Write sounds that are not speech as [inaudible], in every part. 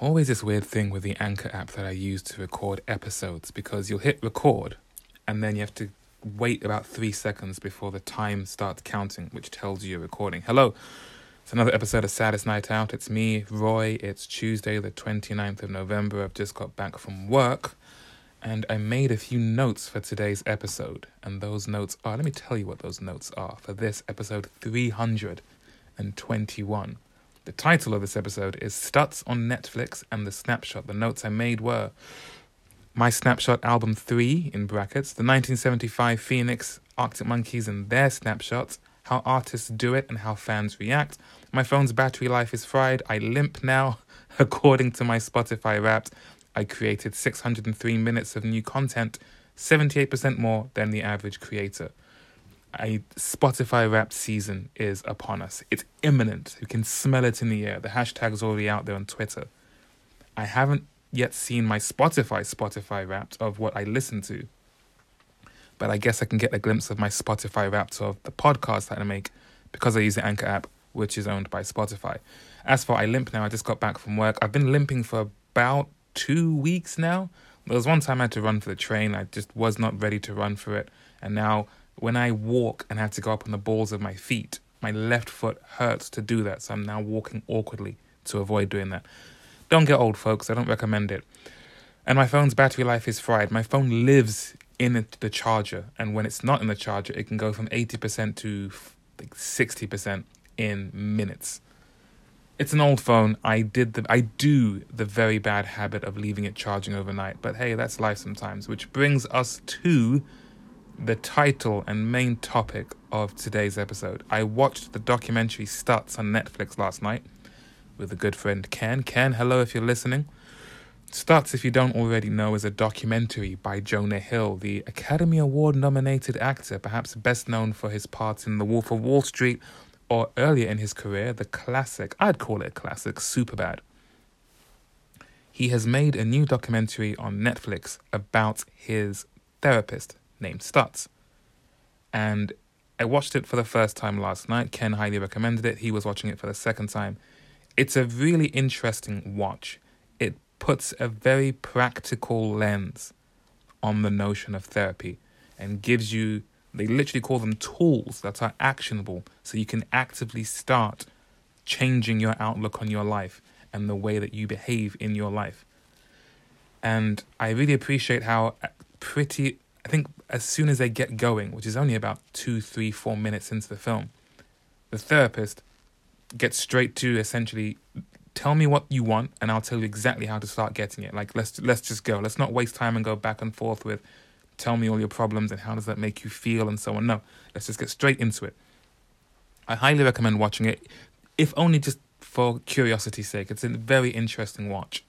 always this weird thing with the Anchor app that I use to record episodes because you'll hit record and then you have to wait about three seconds before the time starts counting, which tells you you're recording. Hello, it's another episode of Saddest Night Out. It's me, Roy. It's Tuesday, the 29th of November. I've just got back from work and I made a few notes for today's episode. And those notes are, let me tell you what those notes are for this episode 321. The title of this episode is Stutz on Netflix and the Snapshot. The notes I made were my Snapshot album 3 in brackets, the 1975 Phoenix Arctic Monkeys and their snapshots, how artists do it and how fans react. My phone's battery life is fried. I limp now. [laughs] According to my Spotify Wrapped, I created 603 minutes of new content, 78% more than the average creator a Spotify Wrapped season is upon us. It's imminent. You can smell it in the air. The hashtag's already out there on Twitter. I haven't yet seen my Spotify Spotify Wrapped of what I listen to, but I guess I can get a glimpse of my Spotify Wrapped of the podcast that I make because I use the Anchor app, which is owned by Spotify. As for I limp now, I just got back from work. I've been limping for about two weeks now. There was one time I had to run for the train. I just was not ready to run for it, and now when I walk and have to go up on the balls of my feet, my left foot hurts to do that. So I'm now walking awkwardly to avoid doing that. Don't get old, folks. I don't recommend it. And my phone's battery life is fried. My phone lives in the charger, and when it's not in the charger, it can go from 80% to like 60% in minutes. It's an old phone. I did the I do the very bad habit of leaving it charging overnight, but hey, that's life sometimes, which brings us to the title and main topic of today's episode. I watched the documentary Stutz on Netflix last night with a good friend Ken. Ken, hello if you're listening. Stutz, if you don't already know, is a documentary by Jonah Hill, the Academy Award nominated actor, perhaps best known for his part in The Wolf of Wall Street or earlier in his career, the classic, I'd call it a classic, Superbad. He has made a new documentary on Netflix about his therapist, named Stutz. And I watched it for the first time last night. Ken highly recommended it. He was watching it for the second time. It's a really interesting watch. It puts a very practical lens on the notion of therapy and gives you, they literally call them tools that are actionable so you can actively start changing your outlook on your life and the way that you behave in your life. And I really appreciate how uh, pretty I think as soon as they get going, which is only about two, three, four minutes into the film, the therapist gets straight to essentially tell me what you want and I'll tell you exactly how to start getting it. Like let's let's just go. Let's not waste time and go back and forth with tell me all your problems and how does that make you feel and so on. No, let's just get straight into it. I highly recommend watching it, if only just for curiosity's sake. It's a very interesting watch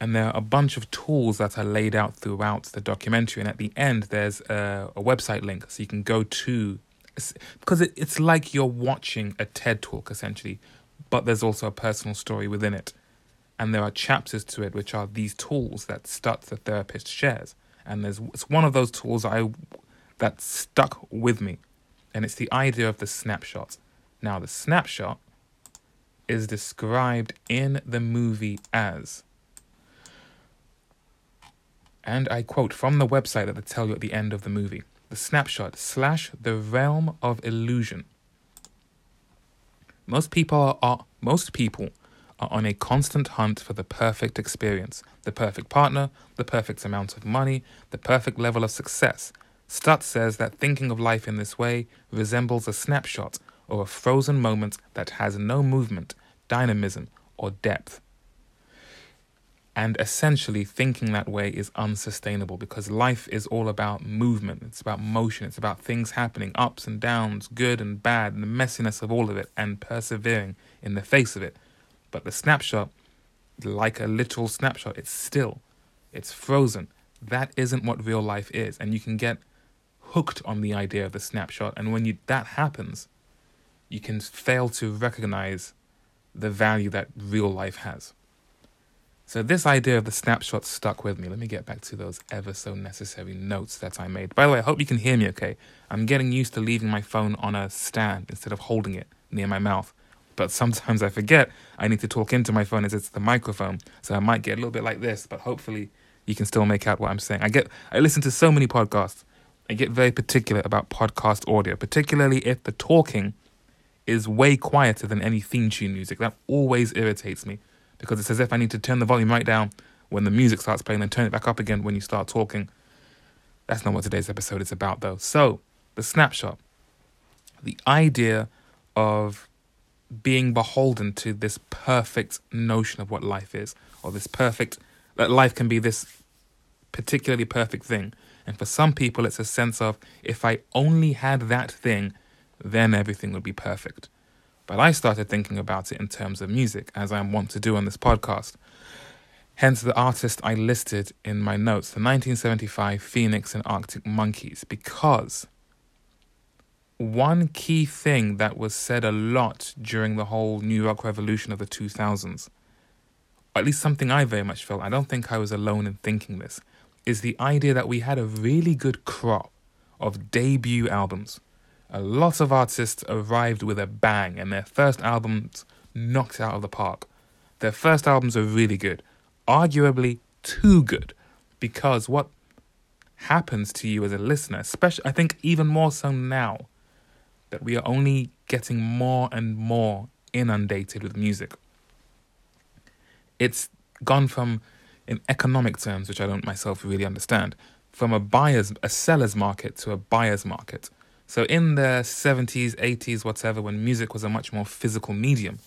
and there are a bunch of tools that are laid out throughout the documentary. And at the end there's a, a website link. So you can go to because it, it's like you're watching a ted talk essentially but there's also a personal story within it. And there are chapters to it which are these tools that Stutz the therapist shares. And there's it's one of those tools I that stuck with me. And it's the idea of the snapshot. Now the snapshot is described in the movie as and I quote from the website that they tell you at the end of the movie the snapshot slash the realm of illusion. Most people are, are most people are on a constant hunt for the perfect experience, the perfect partner, the perfect amount of money, the perfect level of success. Stutz says that thinking of life in this way resembles a snapshot or a frozen moment that has no movement, dynamism, or depth. And essentially, thinking that way is unsustainable because life is all about movement. It's about motion. It's about things happening, ups and downs, good and bad, and the messiness of all of it, and persevering in the face of it. But the snapshot, like a literal snapshot, it's still, it's frozen. That isn't what real life is. And you can get hooked on the idea of the snapshot. And when you, that happens, you can fail to recognize the value that real life has. So this idea of the snapshot stuck with me. Let me get back to those ever so necessary notes that I made. By the way, I hope you can hear me okay. I'm getting used to leaving my phone on a stand instead of holding it near my mouth. but sometimes I forget I need to talk into my phone as it's the microphone. So I might get a little bit like this, but hopefully you can still make out what I'm saying. I get I listen to so many podcasts. I get very particular about podcast audio, particularly if the talking is way quieter than any theme tune music. That always irritates me because it's as if I need to turn the volume right down when the music starts playing and turn it back up again when you start talking. That's not what today's episode is about, though. So, the snapshot. The idea of being beholden to this perfect notion of what life is, or this perfect, that life can be this particularly perfect thing. And for some people, it's a sense of if I only had that thing, then everything would be perfect. But I started thinking about it in terms of music, as I want to do on this podcast. Hence the artist I listed in my notes, the 1975 Phoenix and Arctic Monkeys, because one key thing that was said a lot during the whole New Rock revolution of the 2000s, at least something I very much felt, I don't think I was alone in thinking this, is the idea that we had a really good crop of debut albums. A lot of artists arrived with a bang and their first albums knocked out of the park. Their first albums are really good, arguably too good, because what happens to you as a listener, especially I think even more so now, that we are only getting more and more inundated with music. It's gone from, in economic terms, which I don't myself really understand, from a buyer's, a seller's market to a buyer's market. So in the 70s, 80s, whatever, when music was a much more physical medium,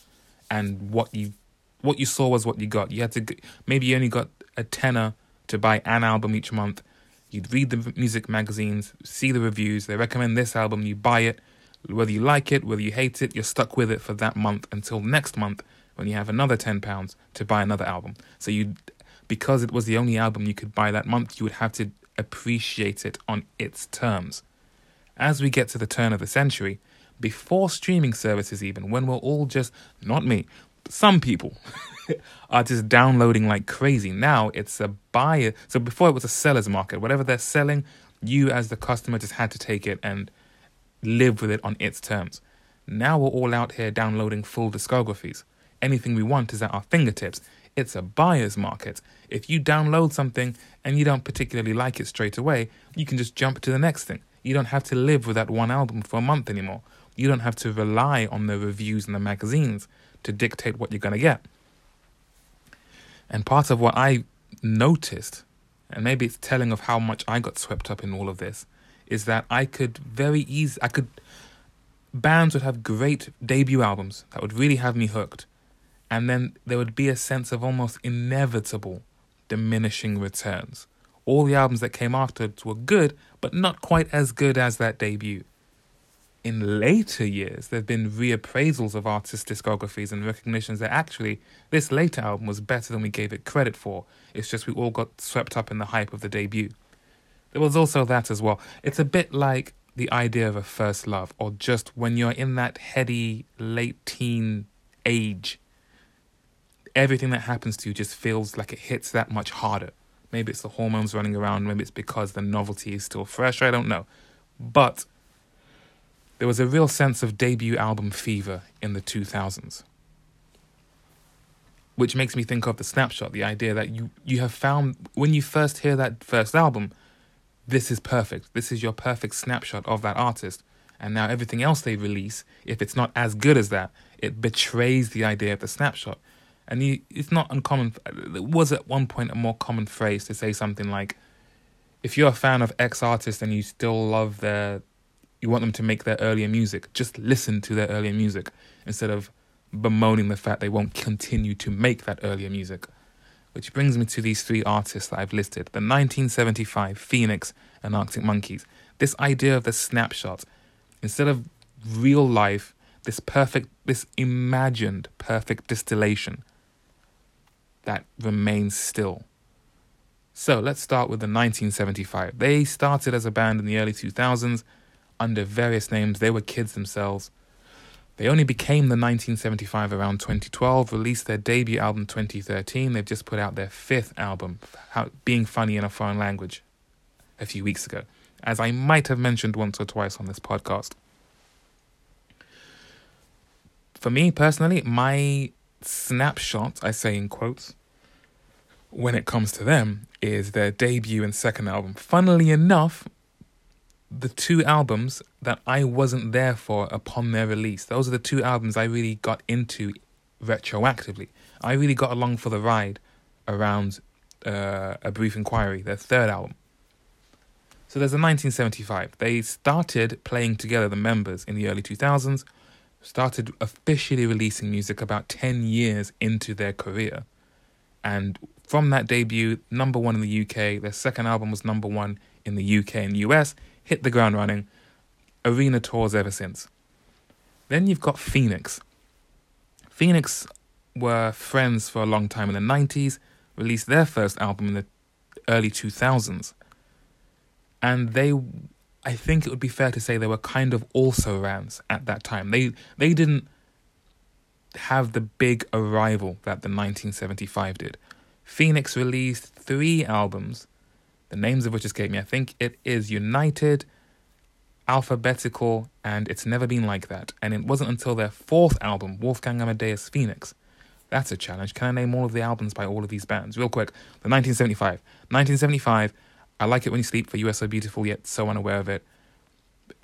and what you what you saw was what you got. You had to maybe you only got a tenner to buy an album each month. You'd read the music magazines, see the reviews. They recommend this album, you buy it. Whether you like it, whether you hate it, you're stuck with it for that month until next month when you have another ten pounds to buy another album. So you, because it was the only album you could buy that month, you would have to appreciate it on its terms. As we get to the turn of the century, before streaming services, even when we're all just not me, some people [laughs] are just downloading like crazy. Now it's a buyer. So before it was a seller's market. Whatever they're selling, you as the customer just had to take it and live with it on its terms. Now we're all out here downloading full discographies. Anything we want is at our fingertips. It's a buyer's market. If you download something and you don't particularly like it straight away, you can just jump to the next thing. You don't have to live with that one album for a month anymore. You don't have to rely on the reviews and the magazines to dictate what you're going to get. And part of what I noticed, and maybe it's telling of how much I got swept up in all of this, is that I could very easy I could bands would have great debut albums that would really have me hooked. And then there would be a sense of almost inevitable diminishing returns. All the albums that came afterwards were good, but not quite as good as that debut. In later years, there have been reappraisals of artists' discographies and recognitions that actually this later album was better than we gave it credit for. It's just we all got swept up in the hype of the debut. There was also that as well. It's a bit like the idea of a first love, or just when you're in that heady late teen age, everything that happens to you just feels like it hits that much harder. Maybe it's the hormones running around, maybe it's because the novelty is still fresh, I don't know. But there was a real sense of debut album fever in the 2000s. Which makes me think of the snapshot, the idea that you, you have found, when you first hear that first album, this is perfect. This is your perfect snapshot of that artist. And now everything else they release, if it's not as good as that, it betrays the idea of the snapshot. And you, it's not uncommon. It was at one point a more common phrase to say something like, if you're a fan of X artist and you still love their, you want them to make their earlier music, just listen to their earlier music instead of bemoaning the fact they won't continue to make that earlier music. Which brings me to these three artists that I've listed the 1975 Phoenix and Arctic Monkeys. This idea of the snapshot, instead of real life, this perfect, this imagined perfect distillation that remains still. So let's start with the 1975. They started as a band in the early 2000s under various names. They were kids themselves. They only became the 1975 around 2012, released their debut album 2013. They've just put out their fifth album, Being Funny in a Foreign Language, a few weeks ago, as I might have mentioned once or twice on this podcast. for me personally, my snapshot, I say in quotes, when it comes to them, is their debut and second album. Funnily enough, the two albums that I wasn't there for upon their release. Those are the two albums I really got into retroactively. I really got along for the ride around uh, A Brief Inquiry, their third album. So there's a 1975. They started playing together, the members, in the early 2000s, started officially releasing music about 10 years into their career. And from that debut, number one in the UK, their second album was number one in the UK and US, hit the ground running, arena tours ever since. Then you've got Phoenix. Phoenix were friends for a long time in the 90s, released their first album in the early 2000s. And they, I think it would be fair to say they were kind of also rans at that time. They, they didn't have the big arrival that the 1975 did. Phoenix released three albums the names of which escape me. I think it is United, Alphabetical, and It's Never Been Like That. And it wasn't until their fourth album, Wolfgang Amadeus Phoenix. That's a challenge. Can I name all of the albums by all of these bands? Real quick. The 1975. 1975, I Like It When You Sleep for You Are So Beautiful Yet So Unaware of It.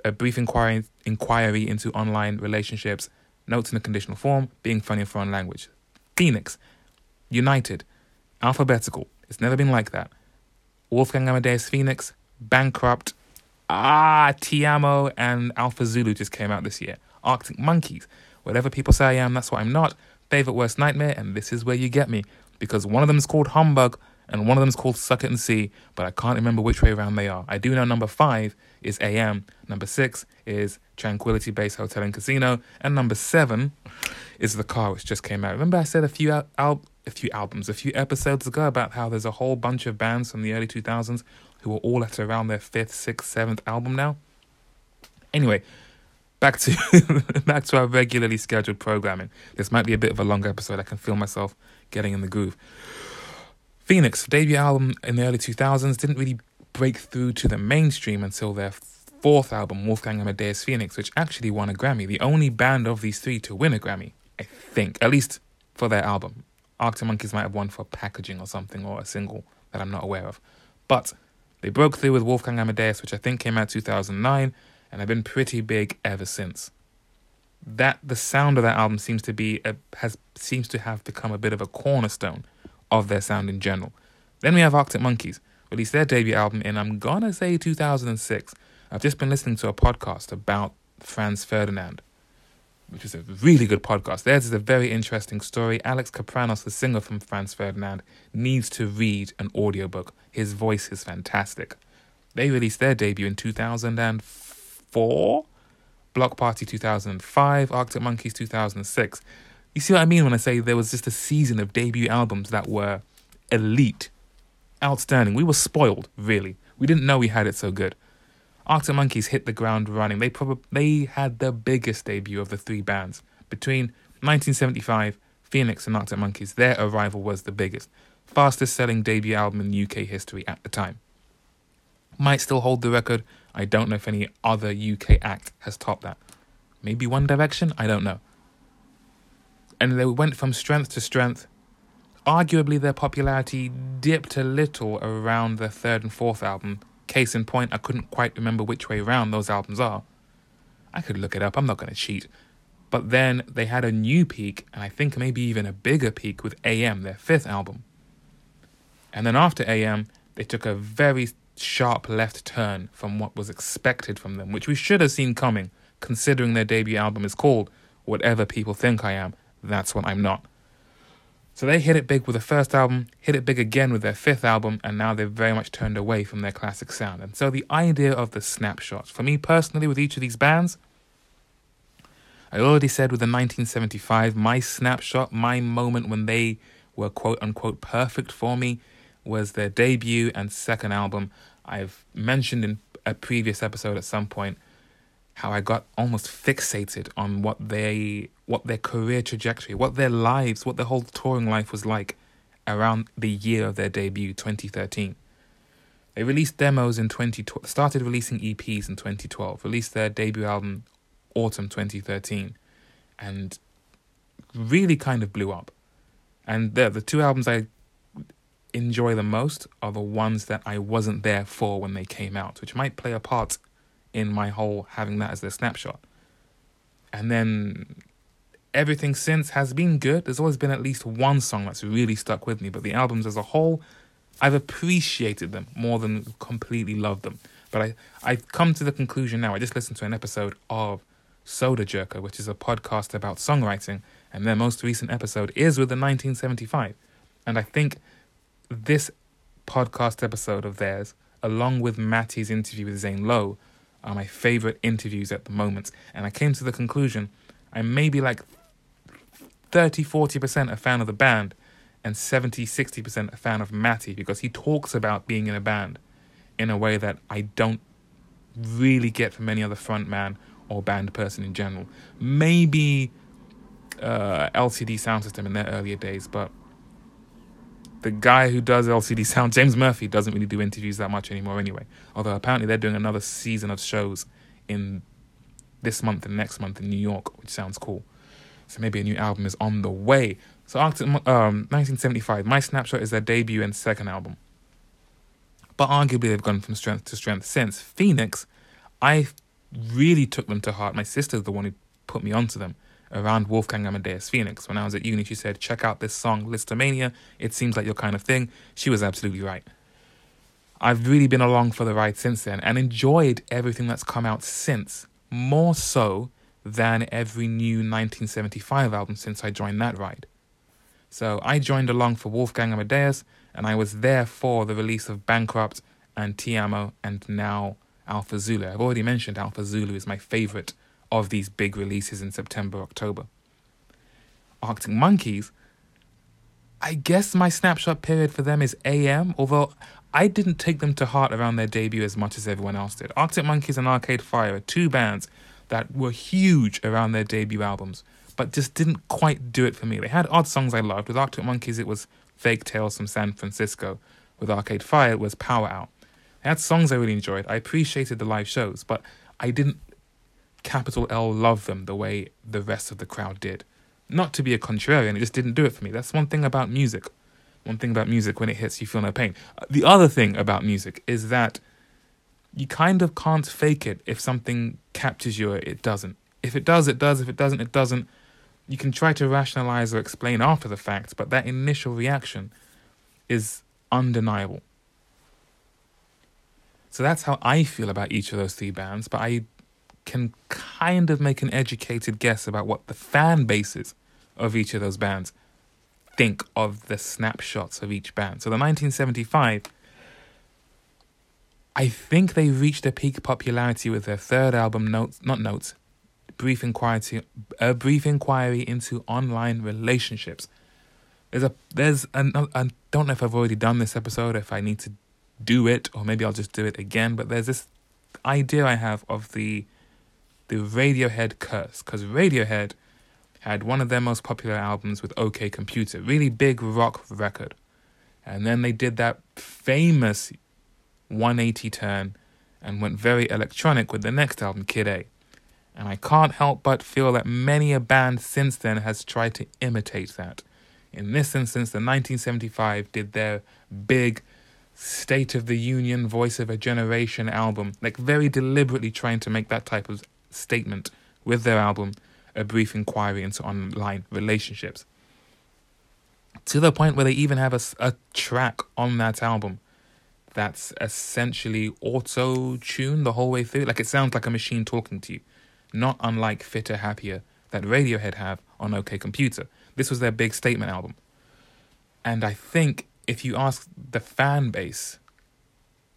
A brief inquiry, inquiry into online relationships, notes in a conditional form, being funny in foreign language. Phoenix, United, Alphabetical. It's never been like that. Wolfgang Amadeus Phoenix, Bankrupt, Ah, Tiamo, and Alpha Zulu just came out this year. Arctic Monkeys, whatever people say I am, that's what I'm not. Favorite Worst Nightmare, and this is where you get me. Because one of them is called Humbug, and one of them is called Suck It and See, but I can't remember which way around they are. I do know number five is AM, number six is Tranquility Base Hotel and Casino, and number seven is The Car, which just came out. Remember I said a few al- al- a few albums, a few episodes ago about how there's a whole bunch of bands from the early 2000s who are all at around their fifth, sixth, seventh album now. Anyway, back to [laughs] back to our regularly scheduled programming. This might be a bit of a long episode. I can feel myself getting in the groove. Phoenix debut album in the early 2000s didn't really break through to the mainstream until their fourth album, Wolfgang Amadeus Phoenix, which actually won a Grammy. The only band of these three to win a Grammy, I think, at least for their album. Arctic Monkeys might have won for packaging or something or a single that I'm not aware of. But they broke through with Wolfgang Amadeus, which I think came out 2009, and have been pretty big ever since. That the sound of that album seems to be a, has seems to have become a bit of a cornerstone of their sound in general. Then we have Arctic Monkeys, released their debut album in I'm gonna say 2006. I've just been listening to a podcast about Franz Ferdinand which is a really good podcast. Theirs is a very interesting story. Alex Kapranos, the singer from Franz Ferdinand, needs to read an audiobook. His voice is fantastic. They released their debut in 2004, Bloc Party 2005, Arctic Monkeys 2006. You see what I mean when I say there was just a season of debut albums that were elite, outstanding. We were spoiled, really. We didn't know we had it so good. Arctic Monkeys hit the ground running. They probably they had the biggest debut of the three bands between 1975. Phoenix and Arctic Monkeys, their arrival was the biggest, fastest selling debut album in UK history at the time. Might still hold the record. I don't know if any other UK act has topped that. Maybe One Direction, I don't know. And they went from strength to strength. Arguably, their popularity dipped a little around their third and fourth album, Case in point, I couldn't quite remember which way around those albums are. I could look it up, I'm not going to cheat. But then they had a new peak, and I think maybe even a bigger peak with AM, their fifth album. And then after AM, they took a very sharp left turn from what was expected from them, which we should have seen coming, considering their debut album is called Whatever People Think I Am, That's What I'm Not. So they hit it big with the first album, hit it big again with their fifth album, and now they've very much turned away from their classic sound. And so the idea of the snapshots, for me personally, with each of these bands, I already said with the 1975, my snapshot, my moment when they were quote unquote perfect for me was their debut and second album. I've mentioned in a previous episode at some point how I got almost fixated on what they what their career trajectory, what their lives, what their whole touring life was like around the year of their debut, 2013. They released demos in 2012, started releasing EPs in 2012, released their debut album autumn 2013, and really kind of blew up. And the the two albums I enjoy the most are the ones that I wasn't there for when they came out, which might play a part in my whole having that as their snapshot. And then everything since has been good. There's always been at least one song that's really stuck with me, but the albums as a whole, I've appreciated them more than completely loved them. But I, I've come to the conclusion now. I just listened to an episode of Soda Jerker, which is a podcast about songwriting, and their most recent episode is with the 1975. And I think this podcast episode of theirs, along with Matty's interview with Zane Lowe, are my favorite interviews at the moment. And I came to the conclusion I'm maybe like 30 40% a fan of the band and 70 60% a fan of Matty because he talks about being in a band in a way that I don't really get from any other frontman or band person in general. Maybe uh, LCD Soundsystem in their earlier days, but the guy who does LCD Sound, James Murphy, doesn't really do interviews that much anymore anyway. Although apparently they're doing another season of shows in this month and next month in New York, which sounds cool. So maybe a new album is on the way. So Arctic, um, 1975, My Snapshot is their debut and second album. But arguably they've gone from strength to strength since. Phoenix, I really took them to heart. My sister's the one who put me onto them around Wolfgang Amadeus Phoenix. When I was at uni, she said, check out this song, Lisztomania. It seems like your kind of thing. She was absolutely right. I've really been along for the ride since then and enjoyed everything that's come out since, more so than every new 1975 album since I joined that ride. So I joined along for Wolfgang Amadeus, and I was there for the release of Bankrupt and Ti-Amo and now Alpha Zulu. I've already mentioned Alpha Zulu is my favorite of these big releases in September, October. Arctic Monkeys, I guess my snapshot period for them is AM, although I didn't take them to heart around their debut as much as everyone else did. Arctic Monkeys and Arcade Fire are two bands that were huge around their debut albums, but just didn't quite do it for me. They had odd songs I loved. With Arctic Monkeys, it was Fake Tales from San Francisco. With Arcade Fire, it was Power Out. They had songs I really enjoyed. I appreciated the live shows, but I didn't capital L love them the way the rest of the crowd did. Not to be a contrarian, it just didn't do it for me. That's one thing about music. One thing about music, when it hits, you feel no pain. Uh, the other thing about music is that you kind of can't fake it if something captures you, it doesn't. If it does, it does. If it doesn't, it doesn't. You can try to rationalize or explain after the fact, but that initial reaction is undeniable. So that's how I feel about each of those three bands, but I can kind of make an educated guess about what the fan bases of each of those bands think of the snapshots of each band. So the 1975, I think they reached their peak popularity with their third album, Notes, not Notes, Brief Inquiry, a brief inquiry into online relationships. There's a there's an, uh, I don't know if I've already done this episode, if I need to do it, or maybe I'll just do it again. But there's this idea I have of the the Radiohead curse because Radiohead had one of their most popular albums with OK Computer, really big rock record. And then they did that famous 180 turn and went very electronic with the next album, Kid A. And I can't help but feel that many a band since then has tried to imitate that. In this instance, the 1975 did their big State of the Union, Voice of a Generation album, like very deliberately trying to make that type of statement with their album, A Brief Inquiry into Online Relationships. To the point where they even have a, a track on that album that's essentially auto tuned the whole way through. Like it sounds like a machine talking to you, not unlike Fitter Happier that Radiohead have on OK Computer. This was their big statement album. And I think if you ask the fan base,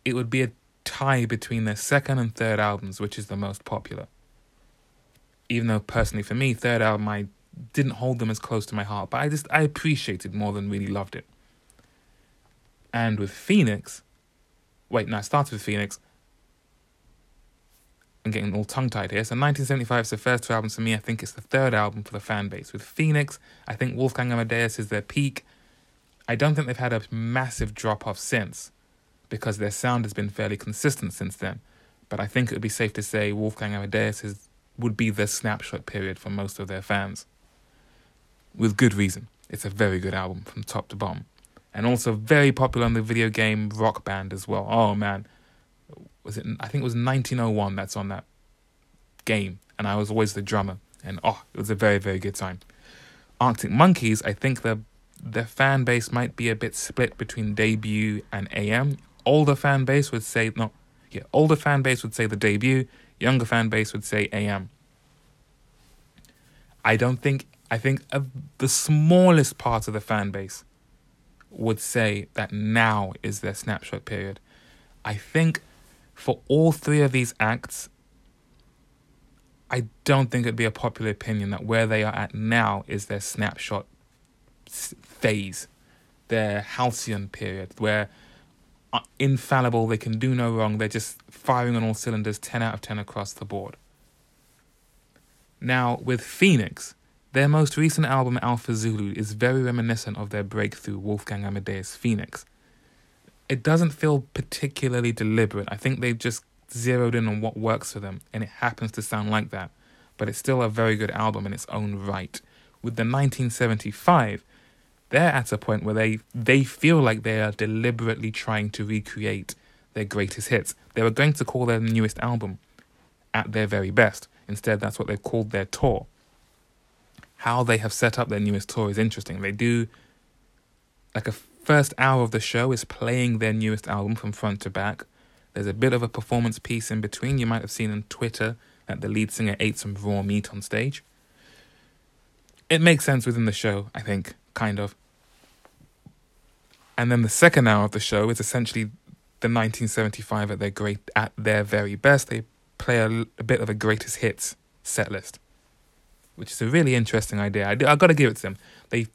it would be a tie between their second and third albums, which is the most popular even though personally for me, third album I didn't hold them as close to my heart, but I just I appreciated more than really loved it. And with Phoenix, wait, no, I started with Phoenix. I'm getting all tongue tied here. So 1975 is the first two albums for me. I think it's the third album for the fan base. With Phoenix, I think Wolfgang Amadeus is their peak. I don't think they've had a massive drop off since, because their sound has been fairly consistent since then. But I think it would be safe to say Wolfgang Amadeus is would be the snapshot period for most of their fans. with good reason. It's a very good album from top to bottom. And also very popular on the video game Rock Band as well. Oh man. Was it I think it was 1901 that's on that game and I was always the drummer and oh, it was a very very good time. Arctic Monkeys, I think the their fan base might be a bit split between debut and AM. Older fan base would say no, yeah, older fan base would say the debut, younger fan base would say AM. I don't think I think the smallest part of the fan base would say that now is their snapshot period. I think for all three of these acts, I don't think it'd be a popular opinion that where they are at now is their snapshot phase, their halcyon period, where infallible, they can do no wrong, they're just firing on all cylinders, 10 out of 10 across the board. Now, with Phoenix, their most recent album, Alpha Zulu, is very reminiscent of their breakthrough, Wolfgang Amadeus Phoenix. It doesn't feel particularly deliberate. I think they've just zeroed in on what works for them, and it happens to sound like that. But it's still a very good album in its own right. With the 1975, they're at a point where they, they feel like they are deliberately trying to recreate their greatest hits. They were going to call their newest album At Their Very Best. Instead, that's what they've called their tour. How they have set up their newest tour is interesting. They do like a first hour of the show is playing their newest album from front to back. There's a bit of a performance piece in between. You might have seen on Twitter that the lead singer ate some raw meat on stage. It makes sense within the show, I think kind of. And then the second hour of the show is essentially the 1975 at their great at their very best. They play a, a bit of a greatest hits set list, which is a really interesting idea. I, I got to give it to them. They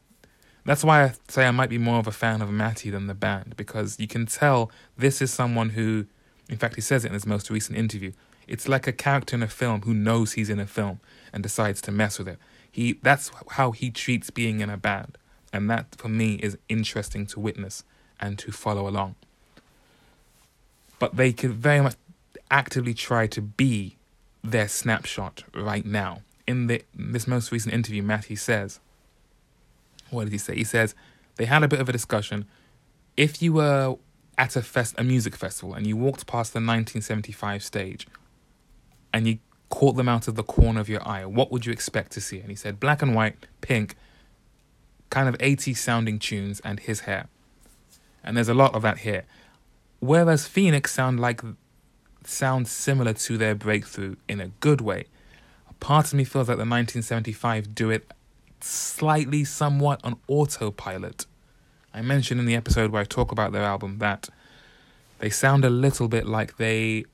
that's why I say I might be more of a fan of Matty than the band because you can tell this is someone who, in fact, he says it in his most recent interview. It's like a character in a film who knows he's in a film and decides to mess with it. He that's how he treats being in a band. And that for me is interesting to witness and to follow along. But they could very much actively try to be their snapshot right now. In, the, this most recent interview, Matty says, what did he say? He says they had a bit of a discussion. If you were at a fest, a music festival, and you walked past the 1975 stage, and you caught them out of the corner of your eye, what would you expect to see? And he said black and white, pink, kind of 80s sounding tunes and his hair. And there's a lot of that here. Whereas Phoenix sound like sounds similar to their breakthrough in a good way. A part of me feels like the 1975 do it slightly somewhat on autopilot. I mentioned in the episode where I talk about their album that they sound a little bit like they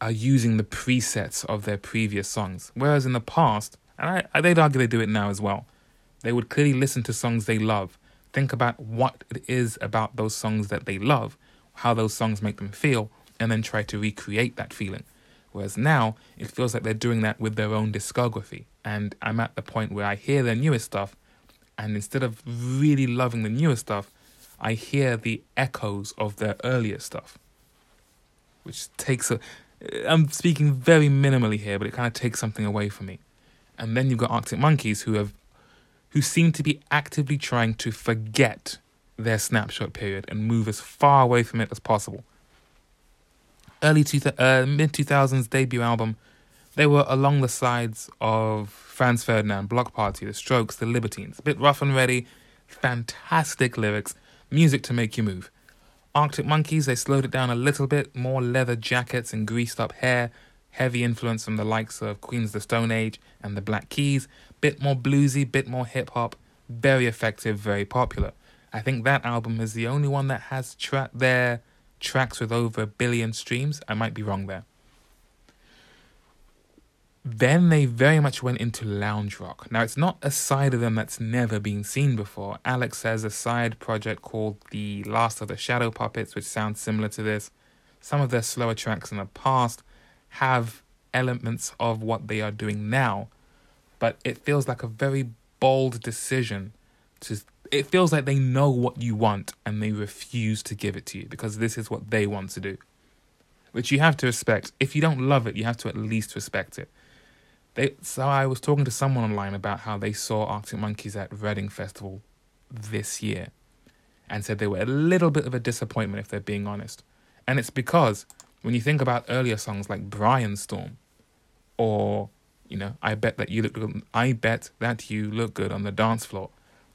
are using the presets of their previous songs. Whereas in the past, and I, they'd argue they do it now as well, they would clearly listen to songs they love, think about what it is about those songs that they love, how those songs make them feel, and then try to recreate that feeling. Whereas now, it feels like they're doing that with their own discography. And I'm at the point where I hear their newest stuff, and instead of really loving the newest stuff, I hear the echoes of their earlier stuff. Which takes a. I'm speaking very minimally here, but it kind of takes something away from me. And then you've got Arctic Monkeys, who have who seem to be actively trying to forget their snapshot period and move as far away from it as possible. Early two th- uh, mid 2000s debut album, they were along the sides of Franz Ferdinand, Bloc Party, The Strokes, The Libertines. A bit rough and ready, fantastic lyrics, music to make you move. Arctic Monkeys, they slowed it down a little bit, more leather jackets and greased up hair, heavy influence from the likes of Queens of the Stone Age and the Black Keys, bit more bluesy, bit more hip hop, very effective, very popular. I think that album is the only one that has tra- their tracks with over a billion streams. I might be wrong there. Then they very much went into lounge rock. Now, it's not a side of them that's never been seen before. Alex has a side project called The Last of the Shadow Puppets, which sounds similar to this. Some of their slower tracks in the past have elements of what they are doing now, but it feels like a very bold decision to it feels like they know what you want and they refuse to give it to you because this is what they want to do. Which you have to respect. If you don't love it you have to at least respect it. They so I was talking to someone online about how they saw Arctic Monkeys at Reading Festival this year, and said they were a little bit of a disappointment if they're being honest. And it's because when you think about earlier songs like Brianstorm, or you know, I bet that you look good, I bet that you look good on the dance floor.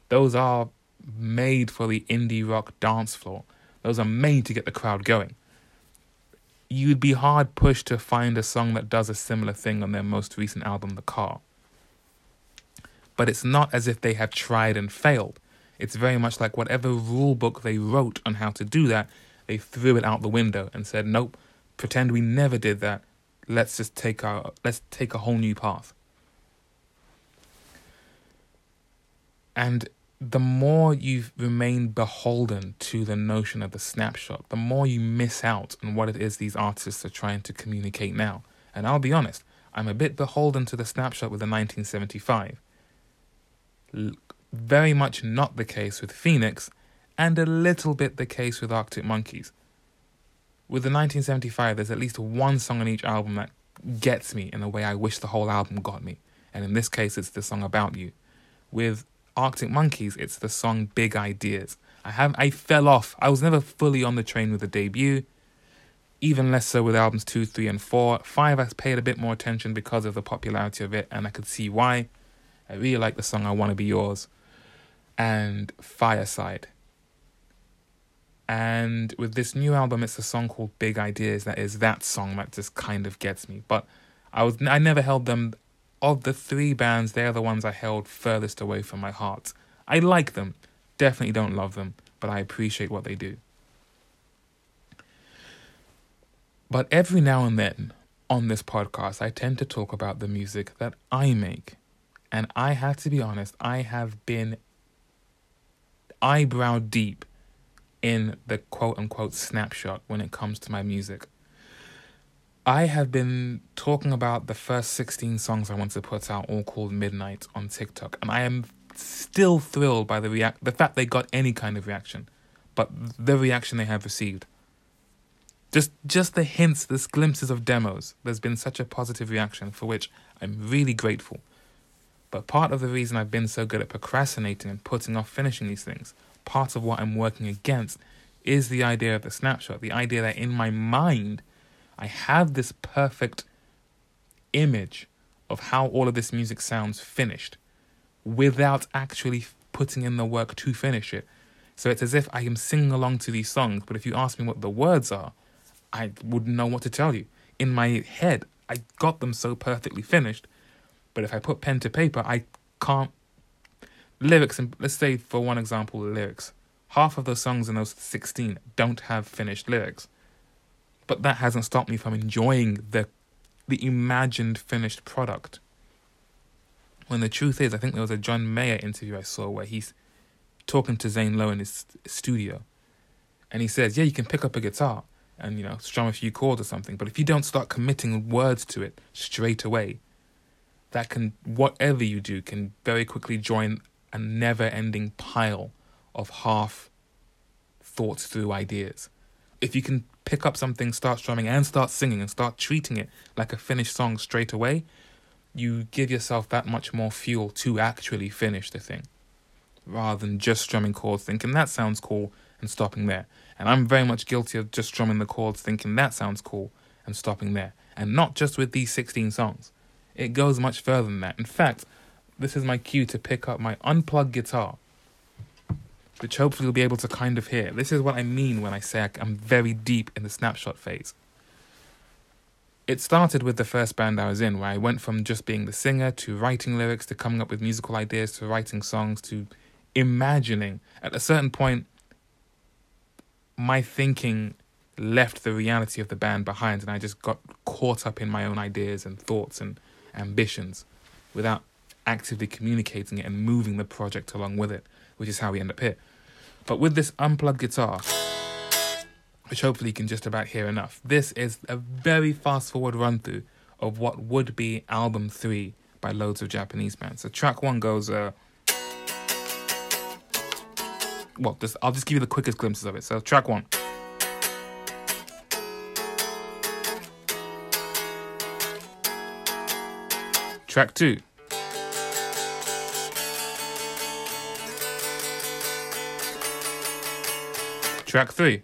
Those are made for the indie rock dance floor. Those are made to get the crowd going. You'd be hard pushed to find a song that does a similar thing on their most recent album, The Car. But it's not as if they have tried and failed. It's very much like whatever rule book they wrote on how to do that, they threw it out the window and said, "Nope, pretend we never did that. Let's just take our let's take a whole new path." And the more you remain beholden to the notion of the snapshot, the more you miss out on what it is these artists are trying to communicate now. And I'll be honest, I'm a bit beholden to the snapshot with the 1975. L- very much not the case with Phoenix, and a little bit the case with Arctic Monkeys. With the 1975, there's at least one song on each album that gets me in a way I wish the whole album got me. And in this case, it's the song About You. With Arctic Monkeys, it's the song Big Ideas. I have I fell off. I was never fully on the train with the debut. Even less so with albums two, three, and four. Five, I paid a bit more attention because of the popularity of it, and I could see why. I really like the song I Wanna Be Yours and Fireside. And with this new album, it's a song called Big Ideas that is that song that just kind of gets me. But I was I never held them of the three bands, they're the ones I held furthest away from my heart. I like them, definitely don't love them, but I appreciate what they do. But every now and then on this podcast, I tend to talk about the music that I make. And I have to be honest, I have been eyebrow deep in the quote unquote snapshot when it comes to my music. I have been talking about the first 16 songs I want to put out, all called Midnight, on TikTok, and I am still thrilled by the react the fact they got any kind of reaction, but the reaction they have received. Just just the hints, the glimpses of demos. There's been such a positive reaction for which I'm really grateful. But part of the reason I've been so good at procrastinating and putting off finishing these things, part of what I'm working against, is the idea of the snapshot. The idea that in my mind I have this perfect image of how all of this music sounds finished without actually putting in the work to finish it. So it's as if I am singing along to these songs, but if you ask me what the words are, I wouldn't know what to tell you. In my head, I got them so perfectly finished, but if I put pen to paper, I can't. Lyrics, and let's say for one example, lyrics. Half of those songs in those 16 don't have finished lyrics. But that hasn't stopped me from enjoying the the imagined finished product. When the truth is, I think there was a John Mayer interview I saw where he's talking to Zane Lowe in his studio, and he says, "Yeah, you can pick up a guitar and you know strum a few chords or something, but if you don't start committing words to it straight away, that can whatever you do can very quickly join a never-ending pile of half thought through ideas. If you can pick up something, start strumming, and start singing and start treating it like a finished song straight away, you give yourself that much more fuel to actually finish the thing rather than just strumming chords thinking that sounds cool and stopping there. And I'm very much guilty of just strumming the chords thinking that sounds cool and stopping there. And not just with these 16 songs, it goes much further than that. In fact, this is my cue to pick up my unplugged guitar which hopefully you'll be able to kind of hear. This is what I mean when I say I'm very deep in the snapshot phase. It started with the first band I was in, where I went from just being the singer to writing lyrics to coming up with musical ideas to writing songs to imagining. At a certain point, my thinking left the reality of the band behind, and I just got caught up in my own ideas and thoughts and ambitions without actively communicating it and moving the project along with it, which is how we end up here. But with this unplugged guitar, which hopefully you can just about hear enough, this is a very fast forward run through of what would be album three by loads of Japanese bands. So track one goes, uh, well, I'll just give you the quickest glimpses of it. So track one. Track two. Track three.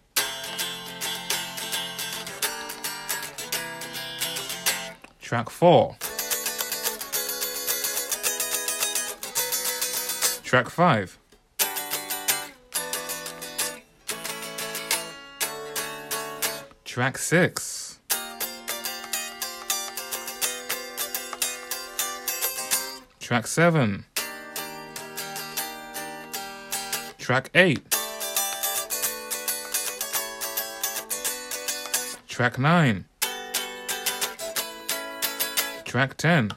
Track four. Track five. Track six. Track seven. Track eight. Track 9. Track 10.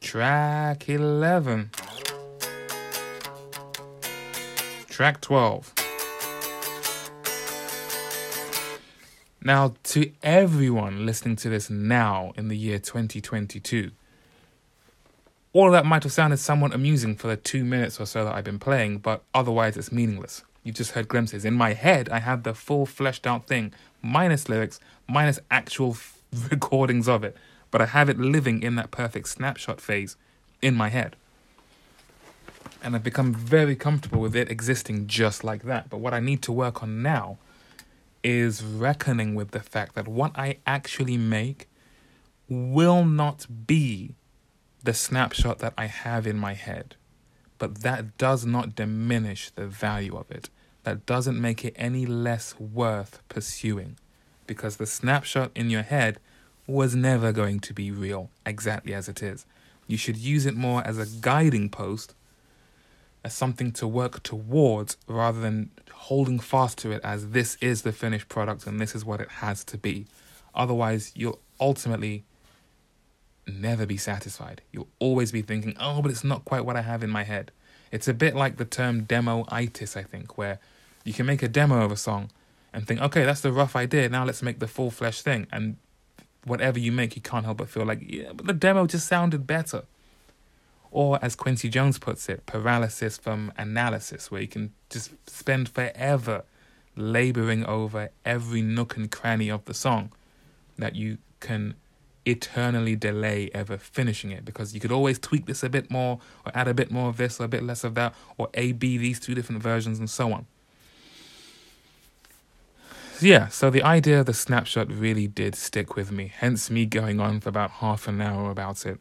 Track 11. Track 12. Now, to everyone listening to this now in the year 2022, all of that might have sounded somewhat amusing for the two minutes or so that I've been playing, but otherwise it's meaningless. You've just heard glimpses. In my head, I had the full fleshed out thing, minus lyrics, minus actual f- [laughs] recordings of it, but I have it living in that perfect snapshot phase in my head. And I've become very comfortable with it existing just like that. But what I need to work on now is reckoning with the fact that what I actually make will not be the snapshot that I have in my head. But that does not diminish the value of it. That doesn't make it any less worth pursuing. Because the snapshot in your head was never going to be real, exactly as it is. You should use it more as a guiding post, as something to work towards, rather than holding fast to it as this is the finished product and this is what it has to be. Otherwise, you'll ultimately never be satisfied. You'll always be thinking, oh, but it's not quite what I have in my head. It's a bit like the term demo-itis, I think, where you can make a demo of a song and think, okay, that's the rough idea. Now let's make the full flesh thing. And whatever you make, you can't help but feel like, yeah, but the demo just sounded better. Or as Quincy Jones puts it, paralysis from analysis, where you can just spend forever laboring over every nook and cranny of the song that you can eternally delay ever finishing it because you could always tweak this a bit more or add a bit more of this or a bit less of that or A B these two different versions and so on. So yeah, so the idea of the snapshot really did stick with me, hence me going on for about half an hour about it.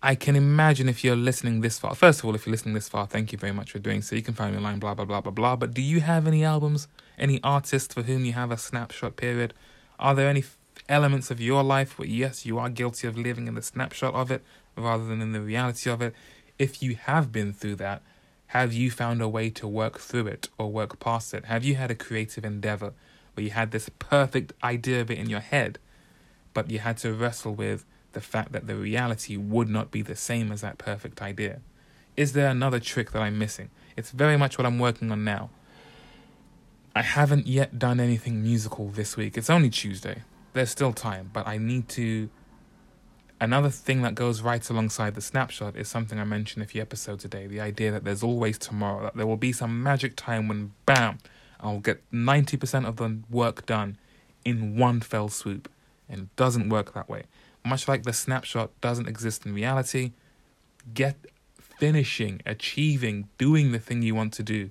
I can imagine if you're listening this far. First of all, if you're listening this far, thank you very much for doing so. You can find me online, blah, blah, blah, blah, blah. But do you have any albums, any artists for whom you have a snapshot period? Are there any elements of your life where, yes, you are guilty of living in the snapshot of it rather than in the reality of it? If you have been through that, have you found a way to work through it or work past it? Have you had a creative endeavor where you had this perfect idea of it in your head, but you had to wrestle with the fact that the reality would not be the same as that perfect idea? Is there another trick that I'm missing? It's very much what I'm working on now. I haven't yet done anything musical this week. It's only Tuesday. There's still time, but I need to. Another thing that goes right alongside the snapshot is something I mentioned a few episodes today the idea that there's always tomorrow, that there will be some magic time when, bam, I'll get 90% of the work done in one fell swoop. And it doesn't work that way. Much like the snapshot doesn't exist in reality, get finishing, achieving, doing the thing you want to do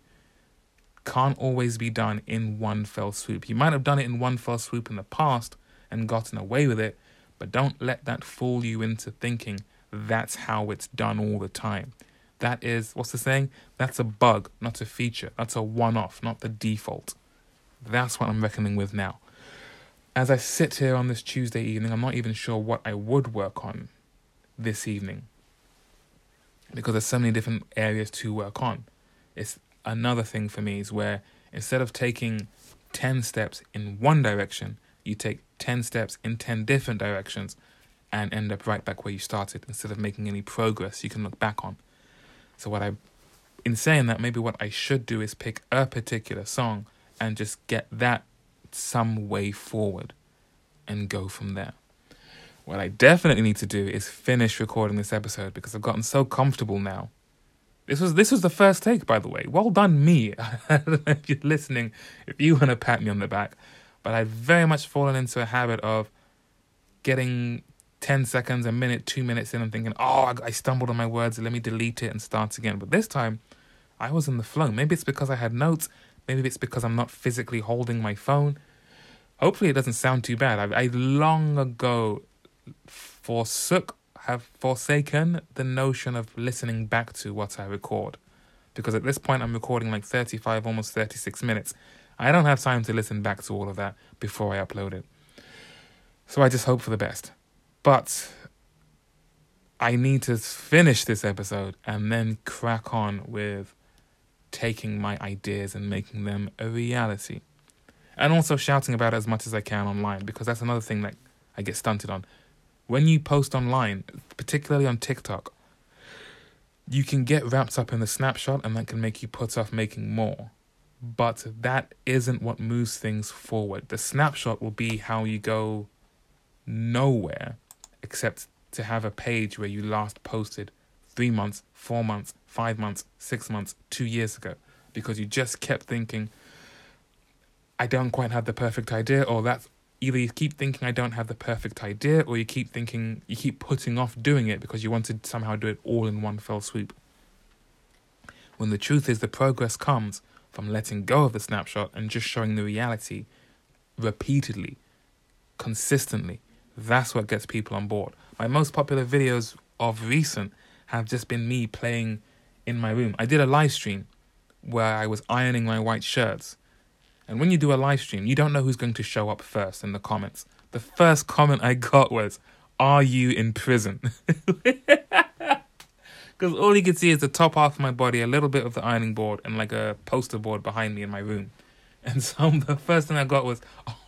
can't always be done in one fell swoop. You might have done it in one fell swoop in the past and gotten away with it, but don't let that fool you into thinking that's how it's done all the time. That is, what's the saying? That's a bug, not a feature. That's a one off, not the default. That's what I'm reckoning with now. As I sit here on this Tuesday evening, I'm not even sure what I would work on this evening because there's so many different areas to work on. It's another thing for me is where instead of taking 10 steps in one direction, you take 10 steps in 10 different directions and end up right back where you started instead of making any progress you can look back on. So, what I, in saying that, maybe what I should do is pick a particular song and just get that some way forward and go from there. What I definitely need to do is finish recording this episode because I've gotten so comfortable now This was this was the first take, by the way. Well done, me. I don't know if you're listening, if you want to pat me on the back, but I've very much fallen into a habit of getting 10 seconds, a minute, two minutes in, and thinking, oh, I, I stumbled on my words, let me delete it and start again. But this time, I was in the flow. Maybe it's because I had notes, maybe it's because I'm not physically holding my phone. Hopefully, it doesn't sound too bad. I, I long ago forsook have forsaken the notion of listening back to what I record. Because at this point, I'm recording like 35, almost 36 minutes. I don't have time to listen back to all of that before I upload it. So I just hope for the best. But I need to finish this episode and then crack on with taking my ideas and making them a reality. And also shouting about it as much as I can online because that's another thing that I get stunted on when you post online, particularly on TikTok, you can get wrapped up in the snapshot and that can make you put off making more. But that isn't what moves things forward. The snapshot will be how you go nowhere except to have a page where you last posted three months, four months, five months, six months, two years ago because you just kept thinking, I don't quite have the perfect idea, or that's either you keep thinking I don't have the perfect idea, or you keep thinking you keep putting off doing it because you want to somehow do it all in one fell swoop. When the truth is, the progress comes from letting go of the snapshot and just showing the reality repeatedly, consistently. That's what gets people on board. My most popular videos of recent have just been me playing in my room. I did a live stream where I was ironing my white shirts and when you do a live stream, you don't know who's going to show up first in the comments. The first comment I got was, Are you in prison? [laughs] Because all you can see is the top half of my body, a little bit of the ironing board, and like a poster board behind me in my room. [laughs] And so [laughs] the first thing I got was,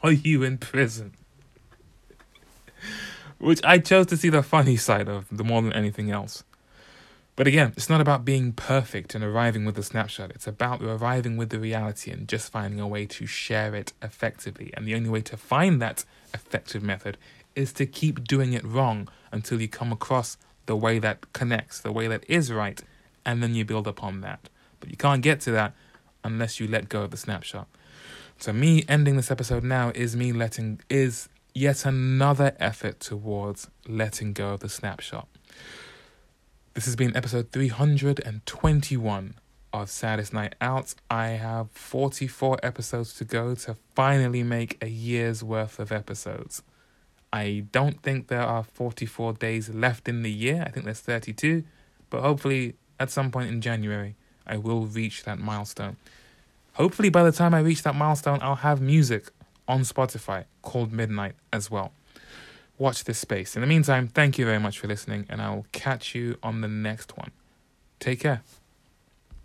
Are you in prison? Which I chose to see the funny side of, the more than anything else. But again, it's not about being perfect and arriving with a snapshot. It's about arriving with the reality and just finding a way to share it effectively. And the only way to find that effective method is to keep doing it wrong until you come across the way that connects, the way that is right, and then you build upon that. But you can't get to that unless you let go of the snapshot. So me ending this episode now is me letting is yet another effort towards letting go of the snapshot. This has been episode 321 of Saddest Night Out. I have 44 episodes to go to finally make a year's worth of episodes. I don't think there are 44 days left in the year. I think there's 32, but hopefully at some point in January I will reach that milestone. Hopefully by the time I reach that milestone I'll have music on Spotify called Midnight as well watch this space. In the meantime, thank you very much for listening, and I will catch you on the next one. Take care.